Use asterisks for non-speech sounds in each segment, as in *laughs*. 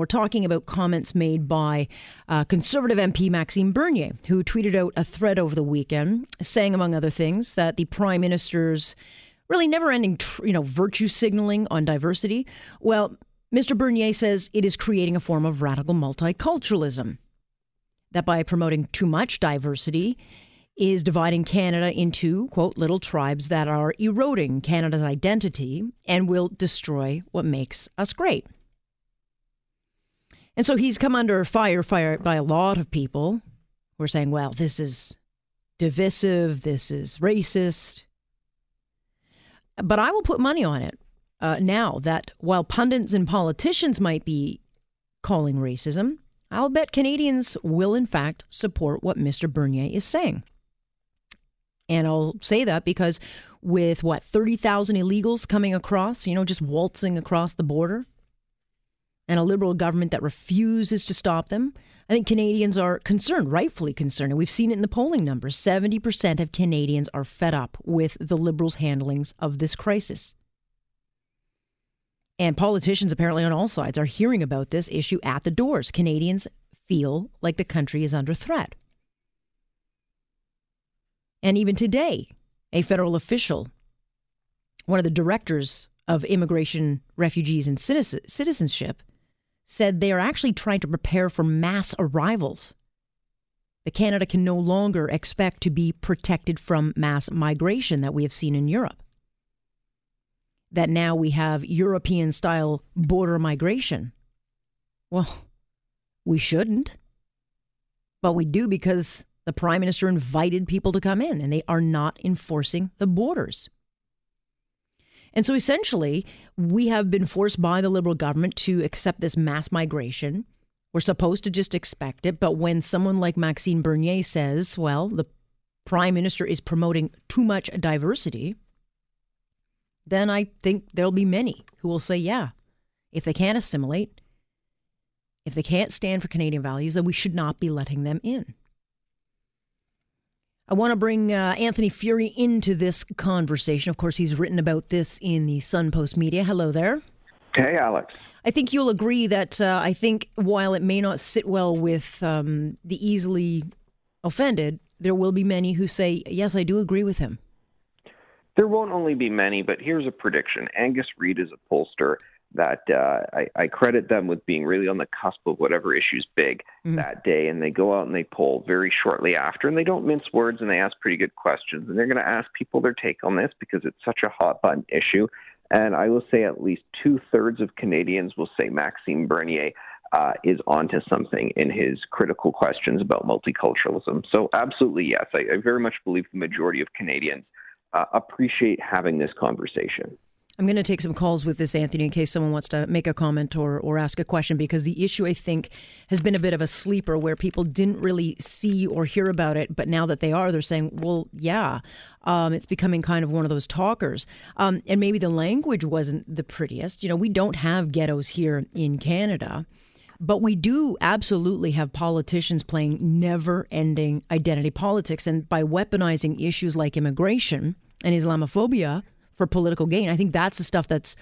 We're talking about comments made by uh, Conservative MP Maxime Bernier, who tweeted out a thread over the weekend saying, among other things, that the Prime Minister's really never ending, you know, virtue signaling on diversity. Well, Mr. Bernier says it is creating a form of radical multiculturalism. That by promoting too much diversity is dividing Canada into, quote, little tribes that are eroding Canada's identity and will destroy what makes us great. And so he's come under fire, fire by a lot of people who are saying, well, this is divisive, this is racist. But I will put money on it uh, now that while pundits and politicians might be calling racism, I'll bet Canadians will, in fact, support what Mr. Bernier is saying. And I'll say that because with what, 30,000 illegals coming across, you know, just waltzing across the border, and a liberal government that refuses to stop them, I think Canadians are concerned, rightfully concerned. And we've seen it in the polling numbers 70% of Canadians are fed up with the Liberals' handlings of this crisis. And politicians, apparently on all sides, are hearing about this issue at the doors. Canadians feel like the country is under threat. And even today, a federal official, one of the directors of Immigration, Refugees, and Citizenship, said they are actually trying to prepare for mass arrivals. The Canada can no longer expect to be protected from mass migration that we have seen in Europe. That now we have European style border migration. Well, we shouldn't. But we do because the prime minister invited people to come in and they are not enforcing the borders. And so essentially, we have been forced by the Liberal government to accept this mass migration. We're supposed to just expect it. But when someone like Maxime Bernier says, well, the prime minister is promoting too much diversity, then I think there'll be many who will say, yeah, if they can't assimilate, if they can't stand for Canadian values, then we should not be letting them in. I want to bring uh, Anthony Furey into this conversation. Of course, he's written about this in the Sun Post media. Hello there. Hey, Alex. I think you'll agree that uh, I think while it may not sit well with um, the easily offended, there will be many who say, yes, I do agree with him. There won't only be many, but here's a prediction. Angus Reid is a pollster that uh, I, I, credit them with being really on the cusp of whatever issue's big mm. that day. And they go out and they poll very shortly after, and they don't mince words and they ask pretty good questions. And they're going to ask people their take on this because it's such a hot button issue. And I will say at least two thirds of Canadians will say Maxime Bernier uh, is onto something in his critical questions about multiculturalism. So, absolutely, yes. I, I very much believe the majority of Canadians uh, appreciate having this conversation. I'm going to take some calls with this, Anthony, in case someone wants to make a comment or, or ask a question, because the issue, I think, has been a bit of a sleeper where people didn't really see or hear about it. But now that they are, they're saying, well, yeah, um, it's becoming kind of one of those talkers. Um, and maybe the language wasn't the prettiest. You know, we don't have ghettos here in Canada. But we do absolutely have politicians playing never ending identity politics. And by weaponizing issues like immigration and Islamophobia, for political gain. I think that's the stuff that's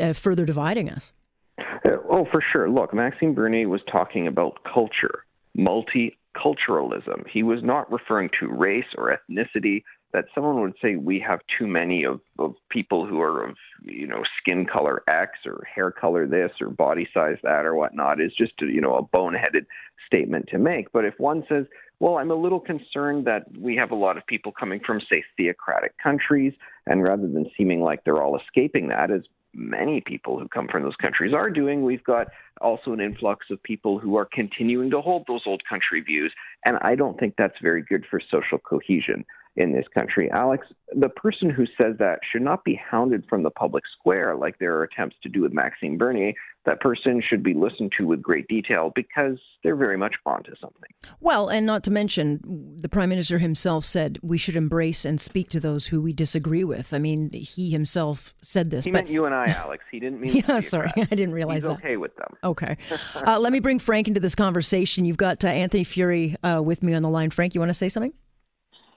uh, further dividing us. Uh, oh, for sure. Look, Maxime Bernier was talking about culture, multiculturalism. He was not referring to race or ethnicity. That someone would say we have too many of, of people who are of you know skin color X or hair color this or body size that or whatnot is just you know a boneheaded statement to make. But if one says well, I'm a little concerned that we have a lot of people coming from, say, theocratic countries, and rather than seeming like they're all escaping that, as many people who come from those countries are doing, we've got also an influx of people who are continuing to hold those old country views. And I don't think that's very good for social cohesion in this country. Alex, the person who says that should not be hounded from the public square like there are attempts to do with Maxime Bernier. That person should be listened to with great detail because they're very much onto something. Well, and not to mention, the Prime Minister himself said we should embrace and speak to those who we disagree with. I mean, he himself said this. He but... meant you and I, Alex. He didn't mean. *laughs* yeah, sorry, *laughs* I didn't realize He's that. okay with them. Okay. Uh, let me bring Frank into this conversation. You've got uh, Anthony Furey uh, with me on the line. Frank, you want to say something?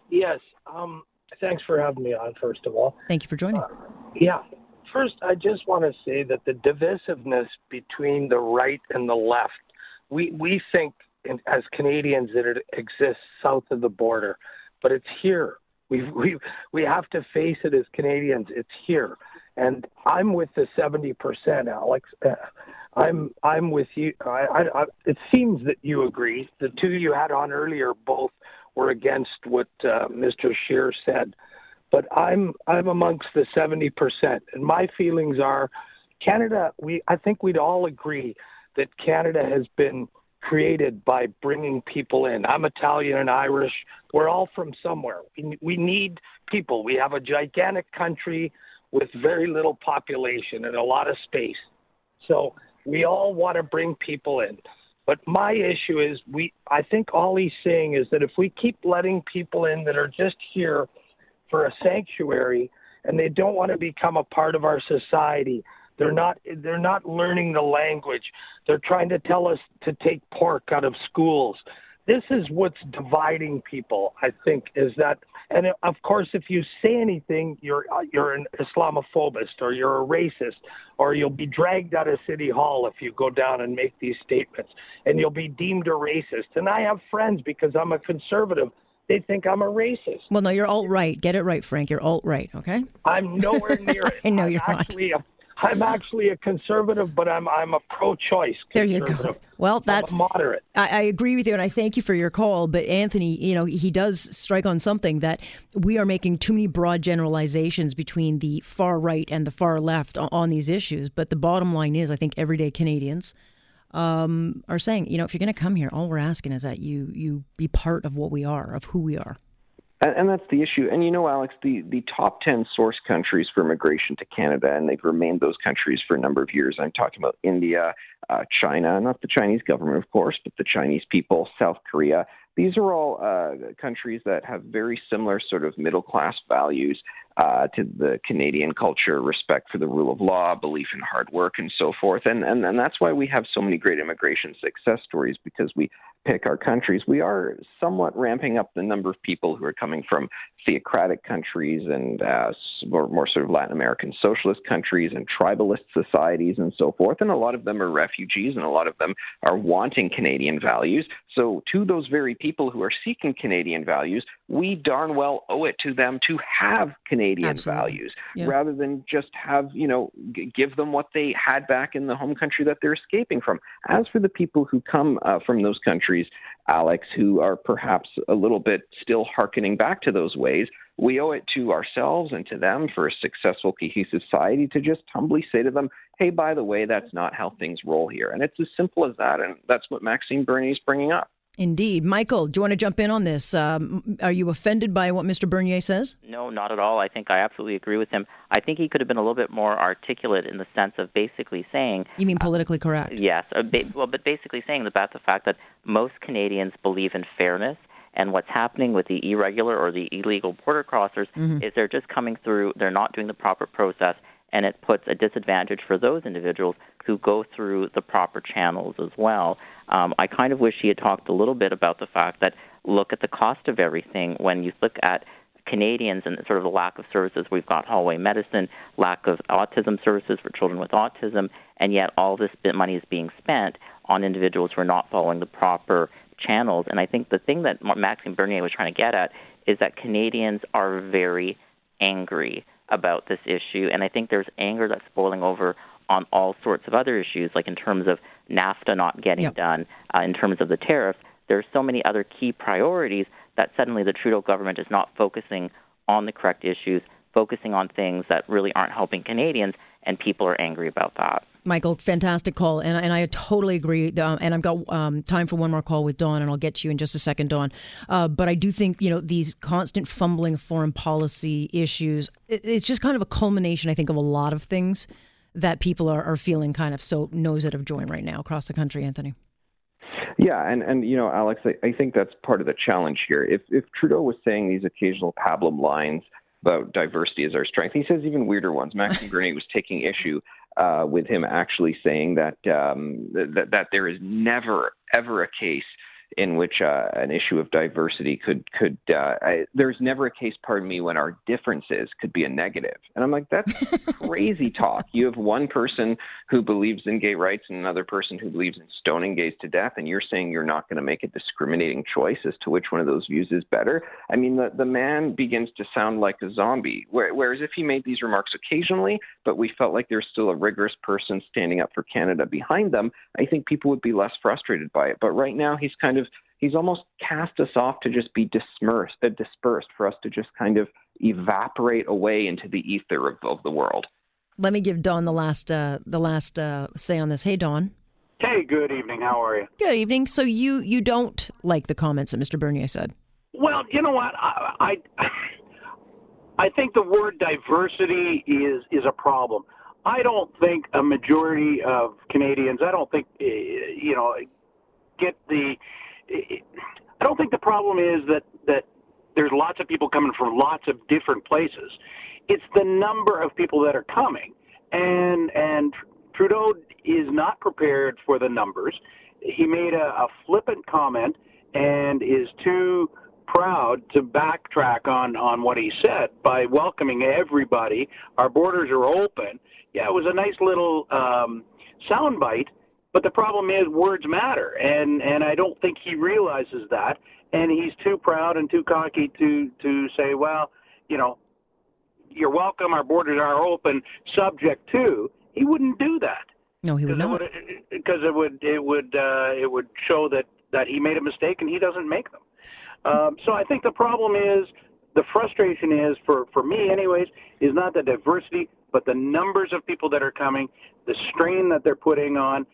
Yes. Um, thanks for having me on, first of all. Thank you for joining. Uh, yeah. first, I just want to say that the divisiveness between the right and the left, we we think as Canadians that it exists south of the border, but it's here. We *laughs* we we have to face it as Canadians. It's here, and I'm with the seventy percent, Alex. Uh, I'm I'm with you. I, I, I, it seems that you agree. The two you had on earlier both were against what uh, Mr. Scheer said, but I'm I'm amongst the seventy percent, and my feelings are, Canada. We I think we'd all agree that Canada has been created by bringing people in. I'm Italian and Irish. We're all from somewhere. We, we need people. We have a gigantic country with very little population and a lot of space. So we all want to bring people in. But my issue is we I think all he's saying is that if we keep letting people in that are just here for a sanctuary and they don't want to become a part of our society, they're not they're not learning the language. They're trying to tell us to take pork out of schools. This is what's dividing people, I think, is that and of course if you say anything you're you're an islamophobist or you're a racist or you'll be dragged out of city hall if you go down and make these statements and you'll be deemed a racist and i have friends because i'm a conservative they think I'm a racist. Well, no, you're alt right. Get it right, Frank. You're alt right, okay? I'm nowhere near *laughs* it. I know I'm you're actually not. I'm actually a conservative, but I'm I'm a pro-choice. There you go. Well, that's moderate. I, I, agree with you, and I thank you for your call. But Anthony, you know, he does strike on something that we are making too many broad generalizations between the far right and the far left on, on these issues. But the bottom line is, I think everyday Canadians um, are saying, you know, if you're going to come here, all we're asking is that you you be part of what we are, of who we are. And, and, that's the issue. And you know, Alex, the, the top 10 source countries for immigration to Canada, and they've remained those countries for a number of years. I'm talking about India, uh, China, not the Chinese government, of course, but the Chinese people, South Korea. These are all uh, countries that have very similar sort of middle class values uh, to the Canadian culture, respect for the rule of law, belief in hard work, and so forth. And, and, and that's why we have so many great immigration success stories because we pick our countries. We are somewhat ramping up the number of people who are coming from theocratic countries and uh, more, more sort of Latin American socialist countries and tribalist societies and so forth. And a lot of them are refugees and a lot of them are wanting Canadian values. So, to those very people who are seeking Canadian values, we darn well owe it to them to have Canadian Absolutely. values yeah. rather than just have, you know, g- give them what they had back in the home country that they're escaping from. As for the people who come uh, from those countries, Alex, who are perhaps a little bit still hearkening back to those ways, we owe it to ourselves and to them for a successful, cohesive society to just humbly say to them, hey, by the way, that's not how things roll here. And it's as simple as that. And that's what Maxime Bernier is bringing up. Indeed. Michael, do you want to jump in on this? Um, are you offended by what Mr. Bernier says? No, not at all. I think I absolutely agree with him. I think he could have been a little bit more articulate in the sense of basically saying. You mean politically correct? Uh, yes. Uh, ba- well, but basically saying about the fact that most Canadians believe in fairness. And what's happening with the irregular or the illegal border crossers mm-hmm. is they're just coming through, they're not doing the proper process, and it puts a disadvantage for those individuals who go through the proper channels as well. Um, I kind of wish he had talked a little bit about the fact that look at the cost of everything when you look at Canadians and sort of the lack of services. We've got hallway medicine, lack of autism services for children with autism, and yet all this money is being spent on individuals who are not following the proper channels. And I think the thing that Maxime Bernier was trying to get at is that Canadians are very angry about this issue, and I think there's anger that's boiling over on all sorts of other issues, like in terms of NAFTA not getting yep. done, uh, in terms of the tariff. There are so many other key priorities that suddenly the Trudeau government is not focusing on the correct issues, focusing on things that really aren't helping Canadians, and people are angry about that. Michael, fantastic call, and, and I totally agree. Um, and I've got um, time for one more call with Dawn, and I'll get to you in just a second, Dawn. Uh, but I do think you know these constant fumbling foreign policy issues. It, it's just kind of a culmination, I think, of a lot of things that people are, are feeling kind of so nose out of joint right now across the country. Anthony. Yeah, and, and you know, Alex, I, I think that's part of the challenge here. If if Trudeau was saying these occasional pablum lines about diversity as our strength, he says even weirder ones. Maxime Bernier *laughs* was taking issue uh, with him actually saying that, um, that that there is never ever a case in which uh, an issue of diversity could could uh, I, there's never a case, pardon me, when our differences could be a negative. And I'm like, that's *laughs* crazy talk. You have one person who believes in gay rights and another person who believes in stoning gays to death, and you're saying you're not going to make a discriminating choice as to which one of those views is better. I mean, the the man begins to sound like a zombie. Whereas if he made these remarks occasionally, but we felt like there's still a rigorous person standing up for Canada behind them, I think people would be less frustrated by it. But right now, he's kind of he's almost cast us off to just be dispersed, uh, dispersed for us to just kind of evaporate away into the ether of, of the world. Let me give Don the last uh, the last uh, say on this. Hey, Don. Hey, good evening. How are you? Good evening. So you you don't like the comments that Mr. Bernier said? Well, you know what? I I, I think the word diversity is is a problem. I don't think a majority of Canadians. I don't think eh, you know get the I don't think the problem is that that there's lots of people coming from lots of different places. It's the number of people that are coming, and and Trudeau is not prepared for the numbers. He made a, a flippant comment and is too proud to backtrack on on what he said by welcoming everybody. Our borders are open. Yeah, it was a nice little um, soundbite, but the problem is words matter, and and I don't think he realizes that, and he's too proud and too cocky to to say, well, you know, you're welcome. Our borders are open, subject to. He wouldn't do that. No, he would not. Because it would it would uh, it would show that that he made a mistake and he doesn't make them. Um, so I think the problem is the frustration is for for me, anyways, is not the diversity, but the numbers of people that are coming, the strain that they're putting on,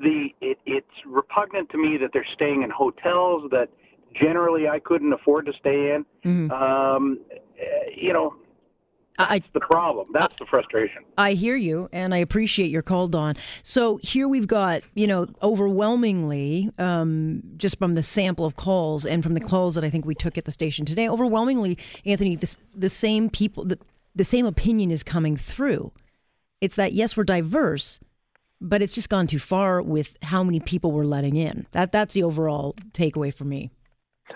the it, it's repugnant to me that they're staying in hotels that generally I couldn't afford to stay in. Mm-hmm. Um, you know, that's I, the problem. That's I, the frustration. I hear you, and I appreciate your call, Don. So here we've got, you know, overwhelmingly, um, just from the sample of calls and from the calls that I think we took at the station today, overwhelmingly, Anthony, this, the same people, the, the same opinion is coming through. It's that yes, we're diverse, but it's just gone too far with how many people we're letting in. That that's the overall takeaway for me.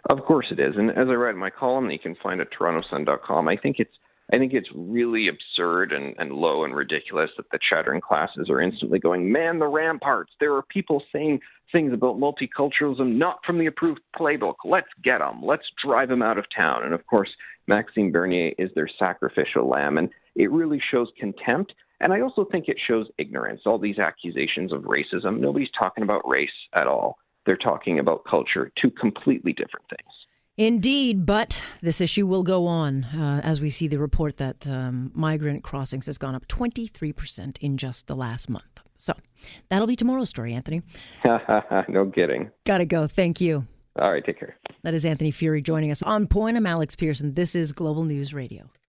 Of course it is, and as I write in my column that you can find at TorontoSun.com, I think it's I think it's really absurd and, and low and ridiculous that the chattering classes are instantly going, man, the ramparts. There are people saying things about multiculturalism not from the approved playbook. Let's get them. Let's drive them out of town. And of course, Maxime Bernier is their sacrificial lamb. And it really shows contempt and I also think it shows ignorance. All these accusations of racism, nobody's talking about race at all. They're talking about culture, two completely different things. Indeed, but this issue will go on uh, as we see the report that um, migrant crossings has gone up 23% in just the last month. So that'll be tomorrow's story, Anthony. *laughs* no kidding. Gotta go. Thank you. All right, take care. That is Anthony Furey joining us on point. I'm Alex Pearson. This is Global News Radio.